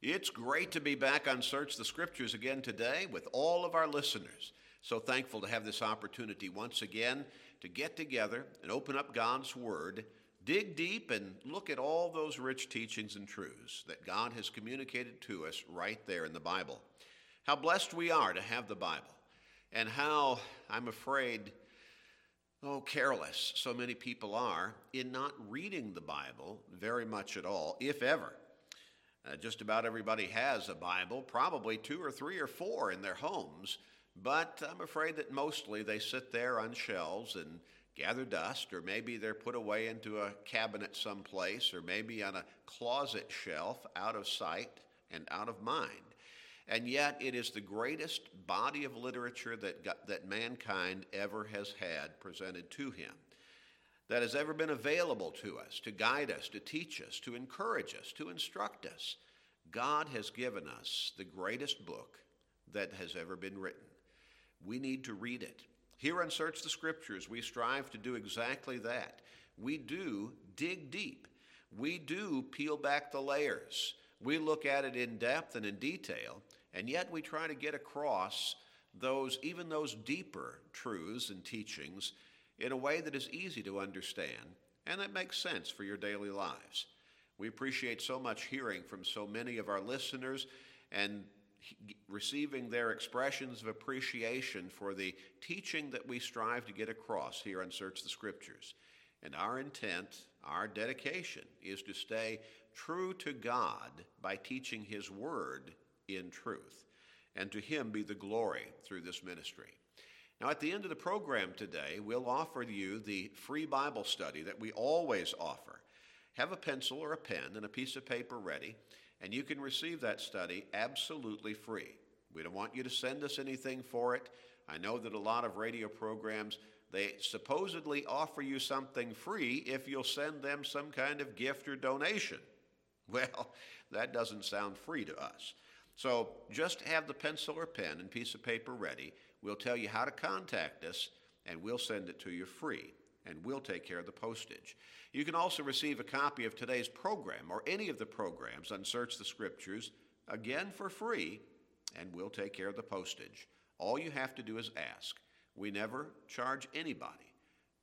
It's great to be back on Search the Scriptures again today with all of our listeners. So thankful to have this opportunity once again to get together and open up God's Word, dig deep, and look at all those rich teachings and truths that God has communicated to us right there in the Bible. How blessed we are to have the Bible, and how, I'm afraid, oh, careless so many people are in not reading the Bible very much at all, if ever. Uh, just about everybody has a Bible, probably two or three or four in their homes, but I'm afraid that mostly they sit there on shelves and gather dust, or maybe they're put away into a cabinet someplace, or maybe on a closet shelf out of sight and out of mind. And yet, it is the greatest body of literature that, got, that mankind ever has had presented to him that has ever been available to us to guide us, to teach us, to encourage us, to instruct us. God has given us the greatest book that has ever been written. We need to read it. Here on Search the Scriptures, we strive to do exactly that. We do dig deep. We do peel back the layers. We look at it in depth and in detail, and yet we try to get across those, even those deeper truths and teachings in a way that is easy to understand and that makes sense for your daily lives. We appreciate so much hearing from so many of our listeners and receiving their expressions of appreciation for the teaching that we strive to get across here on Search the Scriptures. And our intent, our dedication, is to stay true to God by teaching His Word in truth. And to Him be the glory through this ministry. Now, at the end of the program today, we'll offer you the free Bible study that we always offer. Have a pencil or a pen and a piece of paper ready, and you can receive that study absolutely free. We don't want you to send us anything for it. I know that a lot of radio programs they supposedly offer you something free if you'll send them some kind of gift or donation. Well, that doesn't sound free to us. So just have the pencil or pen and piece of paper ready We'll tell you how to contact us, and we'll send it to you free, and we'll take care of the postage. You can also receive a copy of today's program or any of the programs on Search the Scriptures, again for free, and we'll take care of the postage. All you have to do is ask. We never charge anybody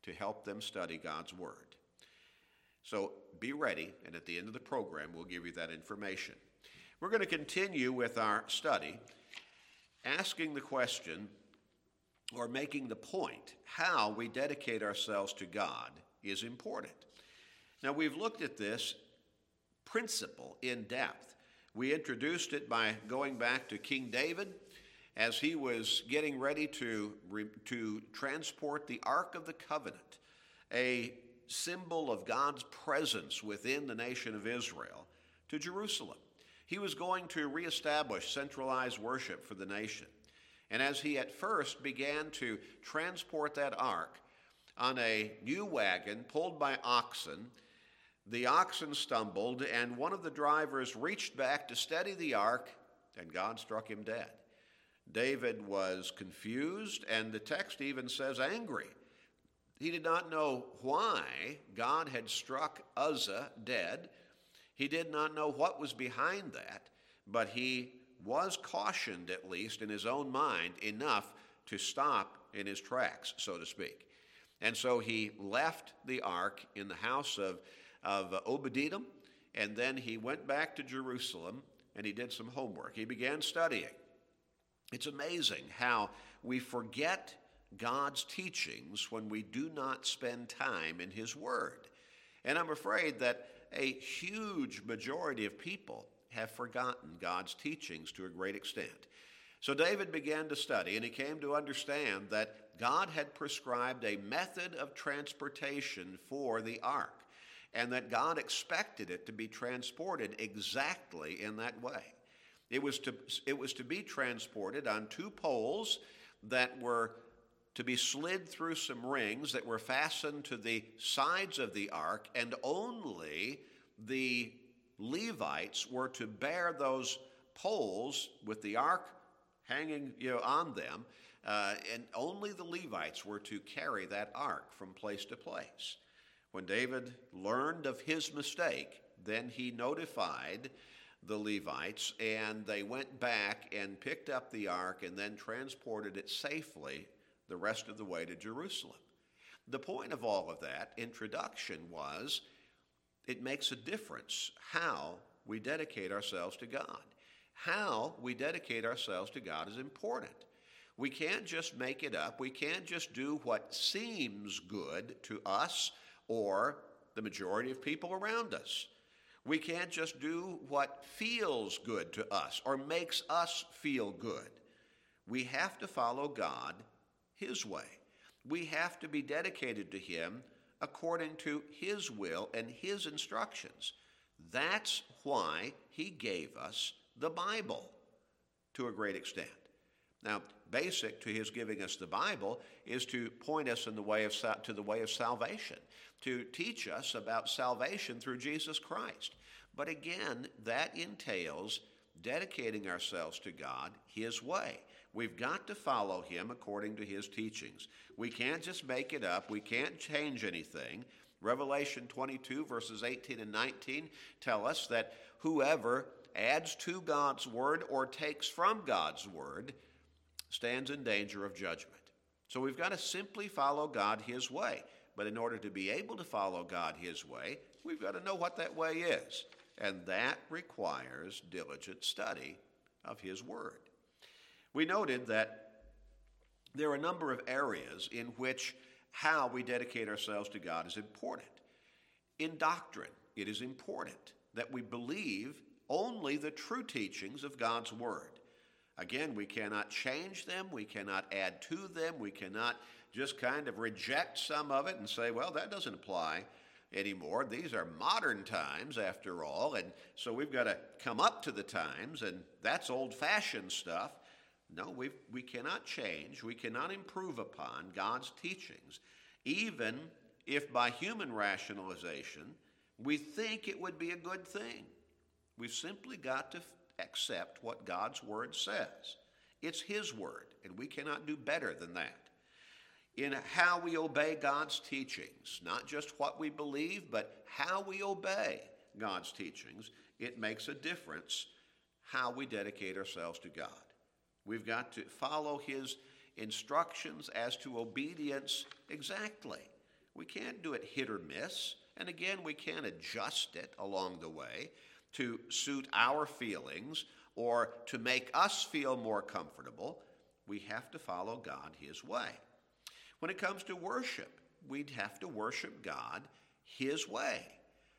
to help them study God's Word. So be ready, and at the end of the program, we'll give you that information. We're going to continue with our study, asking the question or making the point how we dedicate ourselves to God is important. Now, we've looked at this principle in depth. We introduced it by going back to King David as he was getting ready to, to transport the Ark of the Covenant, a symbol of God's presence within the nation of Israel, to Jerusalem. He was going to reestablish centralized worship for the nation. And as he at first began to transport that ark on a new wagon pulled by oxen, the oxen stumbled, and one of the drivers reached back to steady the ark, and God struck him dead. David was confused, and the text even says angry. He did not know why God had struck Uzzah dead. He did not know what was behind that, but he was cautioned, at least in his own mind, enough to stop in his tracks, so to speak. And so he left the ark in the house of, of Obed-Edom, and then he went back to Jerusalem and he did some homework. He began studying. It's amazing how we forget God's teachings when we do not spend time in His Word. And I'm afraid that a huge majority of people have forgotten God's teachings to a great extent. So David began to study, and he came to understand that God had prescribed a method of transportation for the ark, and that God expected it to be transported exactly in that way. It was to, it was to be transported on two poles that were to be slid through some rings that were fastened to the sides of the ark, and only the Levites were to bear those poles with the ark hanging you know, on them, uh, and only the Levites were to carry that ark from place to place. When David learned of his mistake, then he notified the Levites, and they went back and picked up the ark and then transported it safely the rest of the way to Jerusalem. The point of all of that introduction was it makes a difference how we dedicate ourselves to God. How we dedicate ourselves to God is important. We can't just make it up. We can't just do what seems good to us or the majority of people around us. We can't just do what feels good to us or makes us feel good. We have to follow God His way. We have to be dedicated to Him according to His will and His instructions. That's why He gave us the Bible to a great extent. Now, basic to his giving us the Bible is to point us in the way of to the way of salvation, to teach us about salvation through Jesus Christ. But again, that entails dedicating ourselves to God his way. We've got to follow him according to his teachings. We can't just make it up. We can't change anything. Revelation 22 verses 18 and 19 tell us that whoever adds to God's word or takes from God's word stands in danger of judgment. So we've got to simply follow God His way. But in order to be able to follow God His way, we've got to know what that way is. And that requires diligent study of His Word. We noted that there are a number of areas in which how we dedicate ourselves to God is important. In doctrine, it is important that we believe only the true teachings of God's Word. Again, we cannot change them, we cannot add to them, we cannot just kind of reject some of it and say, well, that doesn't apply anymore. These are modern times, after all, and so we've got to come up to the times, and that's old fashioned stuff. No, we we cannot change, we cannot improve upon God's teachings, even if by human rationalization we think it would be a good thing. We've simply got to accept what God's Word says. It's His Word, and we cannot do better than that. In how we obey God's teachings, not just what we believe, but how we obey God's teachings, it makes a difference how we dedicate ourselves to God. We've got to follow His instructions as to obedience exactly. We can't do it hit or miss, and again, we can't adjust it along the way to suit our feelings or to make us feel more comfortable. We have to follow God His way. When it comes to worship, we'd have to worship God His way,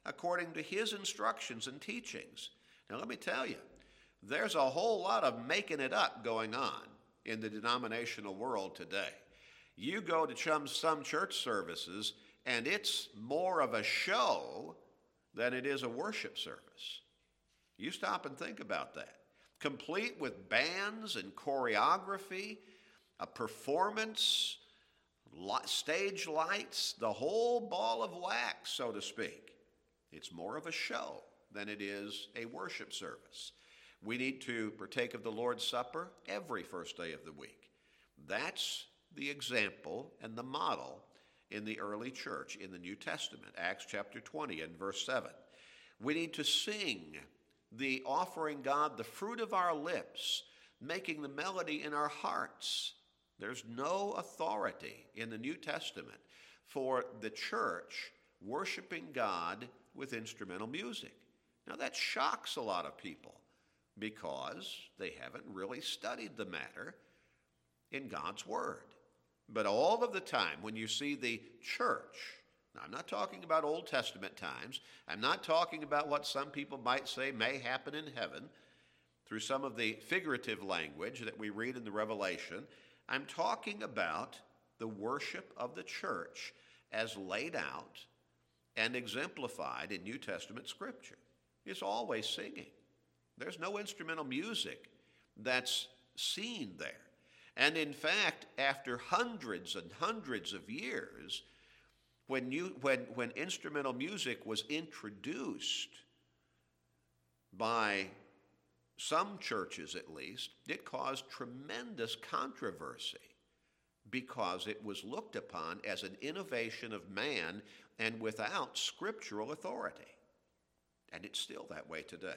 according to His instructions and teachings. Now, let me tell you, there's a whole lot of making it up going on in the denominational world today. You go to some, church services, and it's more of a show than it is a worship service. You stop and think about that. Complete with bands and choreography, a performance, stage lights, the whole ball of wax, so to speak. It's more of a show than it is a worship service. We need to partake of the Lord's Supper every first day of the week. That's the example and the model in the early church in the New Testament, Acts chapter 20 and verse 7. We need to sing the offering God the fruit of our lips, making the melody in our hearts. There's no authority in the New Testament for the church worshiping God with instrumental music. Now, that shocks a lot of people because they haven't really studied the matter in God's Word. But all of the time, when you see the church now, I'm not talking about Old Testament times. I'm not talking about what some people might say may happen in heaven through some of the figurative language that we read in the Revelation. I'm talking about the worship of the church as laid out and exemplified in New Testament scripture. It's always singing. There's no instrumental music that's seen there. And in fact, after hundreds and hundreds of years, when, you, when, when instrumental music was introduced by some churches at least, it caused tremendous controversy because it was looked upon as an innovation of man and without scriptural authority. And it's still that way today.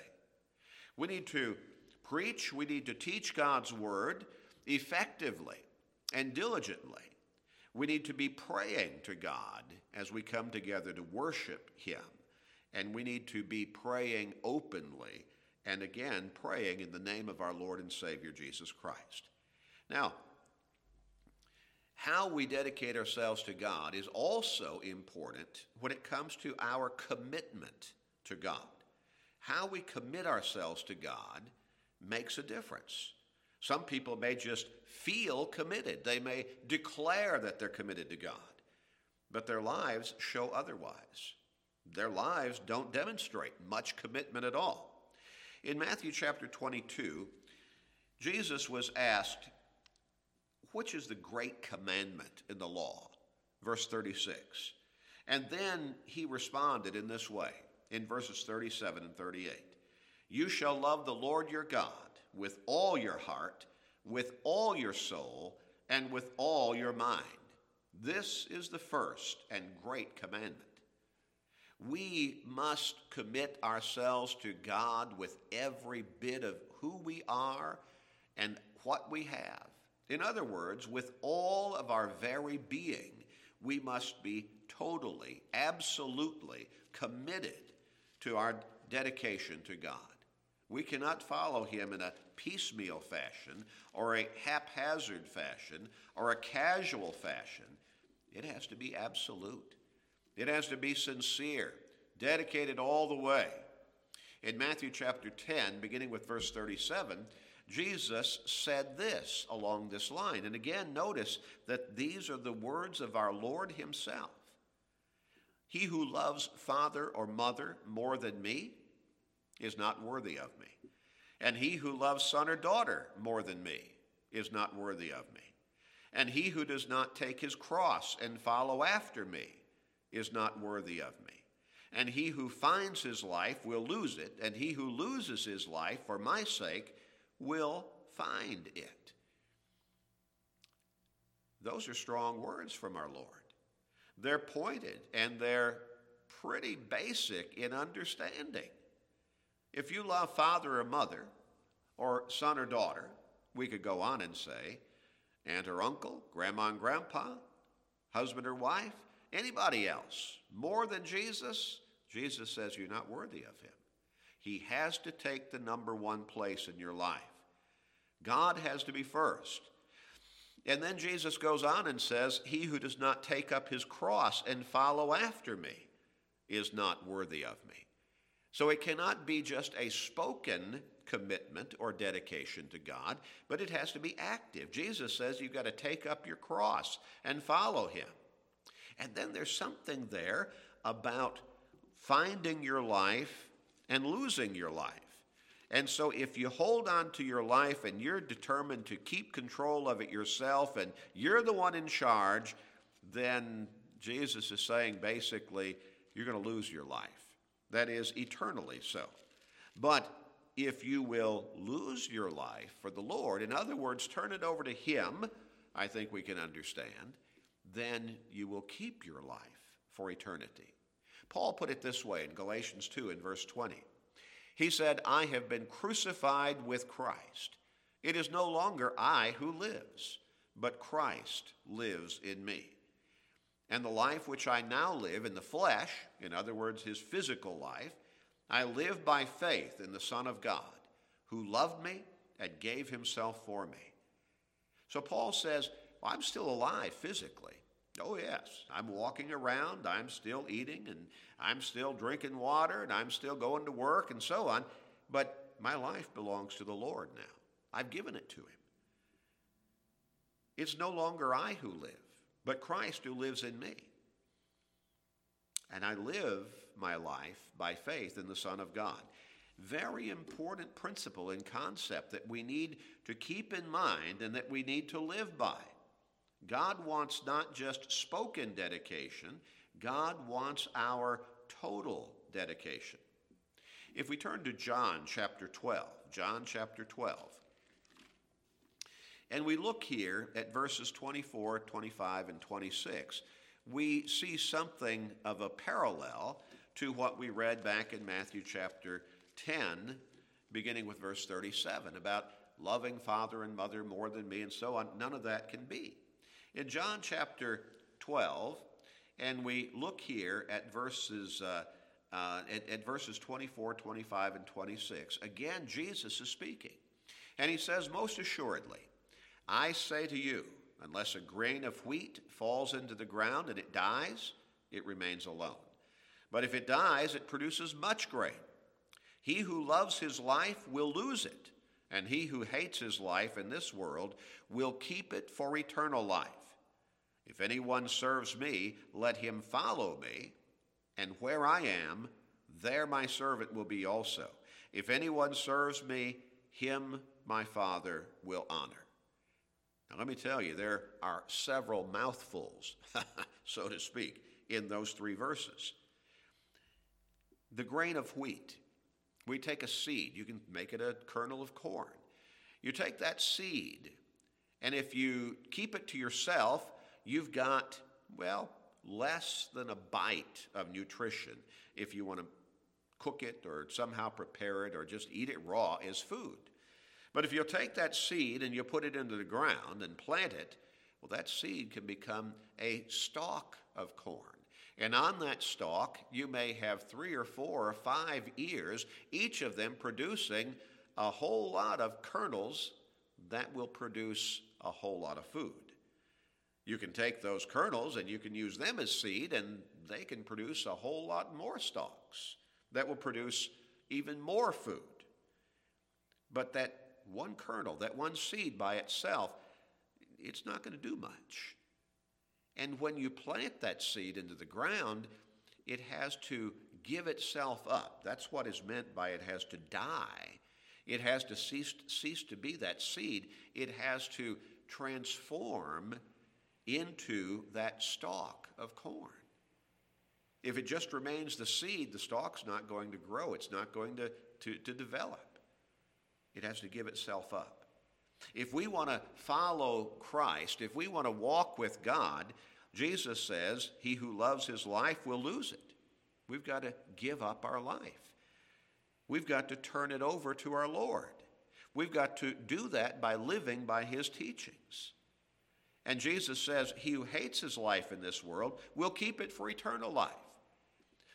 We need to preach, we need to teach God's word effectively and diligently. We need to be praying to God as we come together to worship Him. And we need to be praying openly and again praying in the name of our Lord and Savior Jesus Christ. Now, how we dedicate ourselves to God is also important when it comes to our commitment to God. How we commit ourselves to God makes a difference. Some people may just feel committed, they may declare that they're committed to God, but their lives show otherwise. Their lives don't demonstrate much commitment at all. In Matthew chapter 22, Jesus was asked, Which is the great commandment in the law? Verse 36. And then he responded in this way in verses 37 and 38 You shall love the Lord your God with all your heart, with all your soul, and with all your mind. This is the first and great commandment. We must commit ourselves to God with every bit of who we are and what we have. In other words, with all of our very being, we must be totally, absolutely committed to our dedication to God. We cannot follow him in a piecemeal fashion or a haphazard fashion or a casual fashion. It has to be absolute. It has to be sincere, dedicated all the way. In Matthew chapter 10, beginning with verse 37, Jesus said this along this line. And again, notice that these are the words of our Lord Himself. He who loves father or mother more than me is not worthy of me. And he who loves son or daughter more than me is not worthy of me. And he who does not take his cross and follow after me is not worthy of me. And he who finds his life will lose it, and he who loses his life for my sake will find it. Those are strong words from our Lord. They're pointed and they're pretty basic in understanding. If you love father or mother, or son or daughter, we could go on and say, aunt or uncle, grandma and grandpa, husband or wife, anybody else, more than Jesus, Jesus says you're not worthy of him. He has to take the number one place in your life. God has to be first. And then Jesus goes on and says, He who does not take up his cross and follow after me is not worthy of me. So it cannot be just a spoken commitment or dedication to God, but it has to be active. Jesus says you've got to take up your cross and follow him. And then there's something there about finding your life and losing your life. And so, if you hold on to your life and you're determined to keep control of it yourself and you're the one in charge, then Jesus is saying basically, you're going to lose your life. That is, eternally so. But if you will lose your life for the Lord, in other words, turn it over to Him, I think we can understand, then you will keep your life for eternity. Paul put it this way in Galatians 2 in verse 20. He said, I have been crucified with Christ. It is no longer I who lives, but Christ lives in me. And the life which I now live in the flesh, in other words, his physical life, I live by faith in the Son of God, who loved me and gave himself for me. So Paul says, well, I'm still alive physically. Oh, yes, I'm walking around, I'm still eating, and I'm still drinking water and I'm still going to work and so on, but my life belongs to the Lord now. I've given it to Him. It's no longer I who live, but Christ who lives in me. And I live my life by faith in the Son of God. Very important principle and concept that we need to keep in mind and that we need to live by. God wants not just spoken dedication, God wants our total dedication. If we turn to John chapter 12, John chapter 12, and we look here at verses 24, 25, and 26, we see something of a parallel to what we read back in Matthew chapter 10 beginning with verse 37 about loving father and mother more than me and so on. None of that can be. In John chapter 12, and we look here at verses. Uh, uh, at, at verses 24, 25, and 26, again, Jesus is speaking. And he says, Most assuredly, I say to you, unless a grain of wheat falls into the ground and it dies, it remains alone. But if it dies, it produces much grain. He who loves his life will lose it, and he who hates his life in this world will keep it for eternal life. If anyone serves me, let him follow me, and where I am, there my servant will be also. If anyone serves me, him my Father will honor. Now, let me tell you, there are several mouthfuls, so to speak, in those three verses. The grain of wheat, we take a seed, you can make it a kernel of corn. You take that seed, and if you keep it to yourself, you've got, well, less than a bite of nutrition if you want to cook it or somehow prepare it or just eat it raw as food. But if you'll take that seed and you put it into the ground and plant it, well, that seed can become a stalk of corn. And on that stalk, you may have three or four or five ears, each of them producing a whole lot of kernels that will produce a whole lot of food. You can take those kernels and you can use them as seed, and they can produce a whole lot more stalks that will produce even more food. But that one kernel, that one seed by itself, it's not going to do much. And when you plant that seed into the ground, it has to give itself up. That's what is meant by it has to die. It has to cease, cease to be that seed. It has to transform into that stalk of corn. If it just remains the seed, the stalk's not going to grow, it's not going to, to, to develop. It has to give itself up. If we want to follow Christ, if we want to walk with God, Jesus says, He who loves his life will lose it. We've got to give up our life. We've got to turn it over to our Lord. We've got to do that by living by his teachings. And Jesus says, He who hates his life in this world will keep it for eternal life.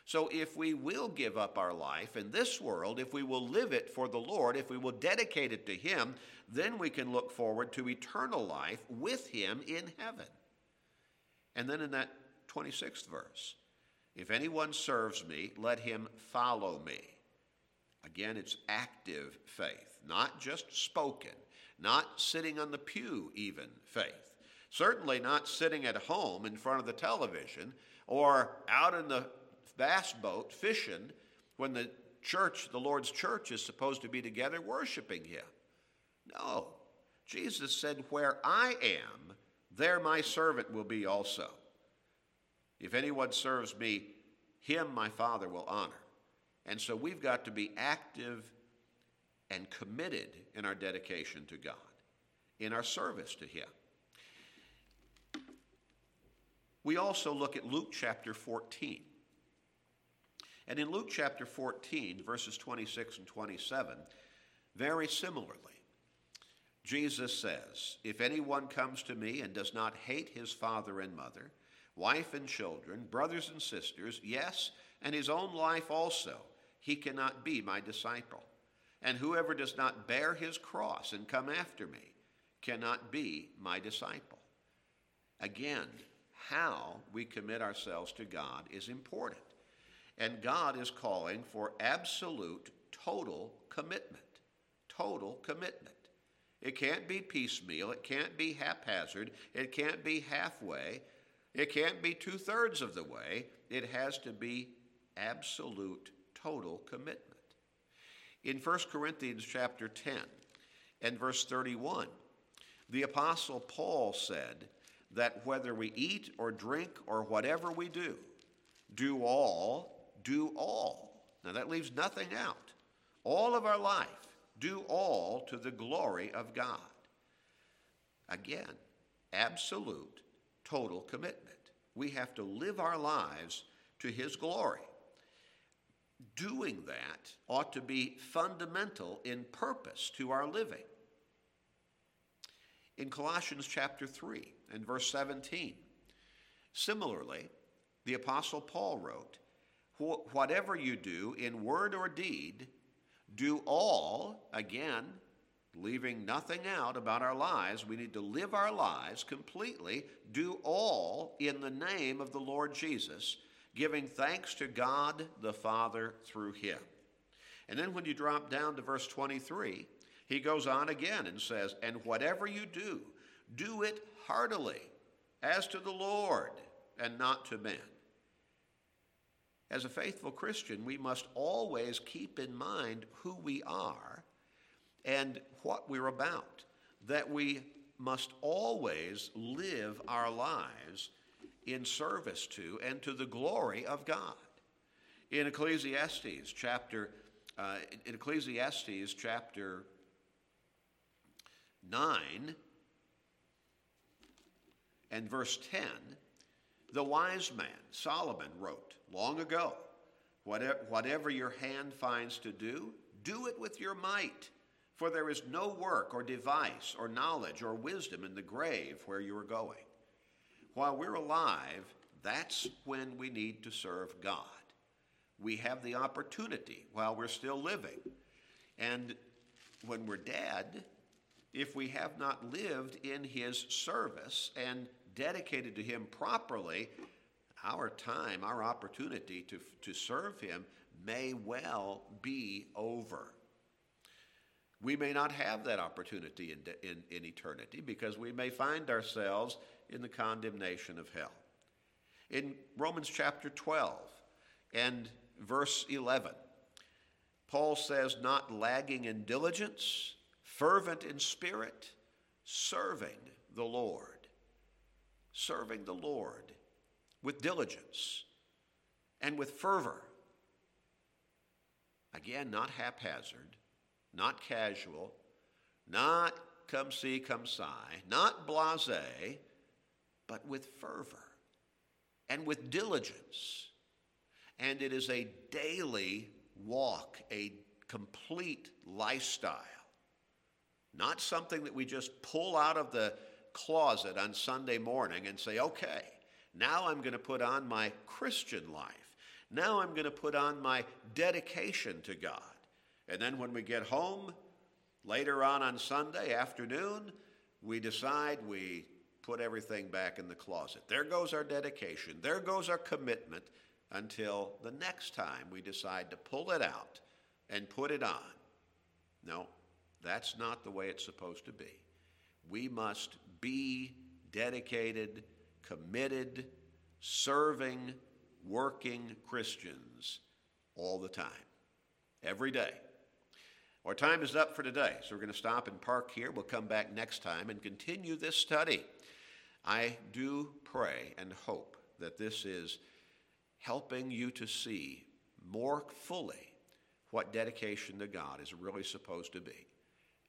So, if we will give up our life in this world, if we will live it for the Lord, if we will dedicate it to Him, then we can look forward to eternal life with Him in heaven. And then in that 26th verse, if anyone serves me, let him follow me. Again, it's active faith, not just spoken, not sitting on the pew, even faith. Certainly not sitting at home in front of the television or out in the bass boat fishing when the church, the Lord's church, is supposed to be together worshiping Him. No. Jesus said, Where I am, there my servant will be also. If anyone serves me, him my Father will honor. And so we've got to be active and committed in our dedication to God, in our service to Him. We also look at Luke chapter 14. And in Luke chapter 14, verses 26 and 27, very similarly, Jesus says, If anyone comes to me and does not hate his father and mother, wife and children, brothers and sisters, yes, and his own life also, he cannot be my disciple. And whoever does not bear his cross and come after me cannot be my disciple. Again, how we commit ourselves to God is important. And God is calling for absolute, total commitment. Total commitment. It can't be piecemeal. It can't be haphazard. It can't be halfway. It can't be two thirds of the way. It has to be absolute, total commitment. In 1 Corinthians chapter 10 and verse 31, the Apostle Paul said that whether we eat or drink or whatever we do, do all do all. Now that leaves nothing out. All of our life, do all to the glory of God. Again, absolute, total commitment. We have to live our lives to His glory. doing that ought to be fundamental in purpose to our living. In Colossians chapter 3 and verse 17, similarly, the Apostle Paul wrote, Whatever you do in word or deed, do all, again, leaving nothing out about our lives. We need to live our lives completely, do all in the name of the Lord Jesus, giving thanks to God the Father through him. And then when you drop down to verse 23, he goes on again and says, And whatever you do, do it heartily, as to the Lord, and not to men. As a faithful Christian, we must always keep in mind who we are and what we're about, that we must always live our lives in service to and to the glory of God. In Ecclesiastes chapter uh, in Ecclesiastes chapter 9 and verse 10, the wise man, Solomon, wrote long ago whatever, your hand finds to do, do it with your might. For there is no work or device or knowledge or wisdom in the grave where you are going. While we're alive, that's when we need to serve God. We have the opportunity while we're still living. And when we're dead, if we have not lived in His service and dedicated to Him properly, our time, our opportunity to, to serve Him may well be over. We may not have that opportunity in, in, in eternity because we may find ourselves in the condemnation of hell. In Romans chapter 12 and verse 11, Paul says, Not lagging in diligence, fervent in spirit, serving the Lord. Serving the Lord with diligence and with fervor. Again, not haphazard, not casual, not come see, come sigh, not blase, but with fervor and with diligence. And it is a daily walk, a complete lifestyle, not something that we just pull out of the closet on Sunday morning and say, okay, now I'm going to put on my Christian life. Now I'm going to put on my dedication to God. And then when we get home, later on on Sunday afternoon, we decide we put everything back in the closet. There goes our dedication. There goes our commitment until the next time we decide to pull it out and put it on. No, that's not the way it's supposed to be. We must be dedicated, committed, serving, working Christians all the time, every day. Our time is up for today, so we're going to stop and park here. We'll come back next time and continue this study. I do pray and hope that this is helping you to see more fully what dedication to God is really supposed to be.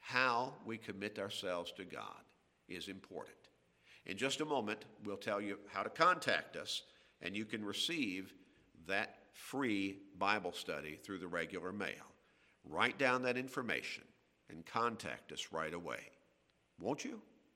How we commit ourselves to God is important. In just a moment, we'll tell you how to contact us, and you can receive that free Bible study through the regular mail. Write down that information and contact us right away. Won't you?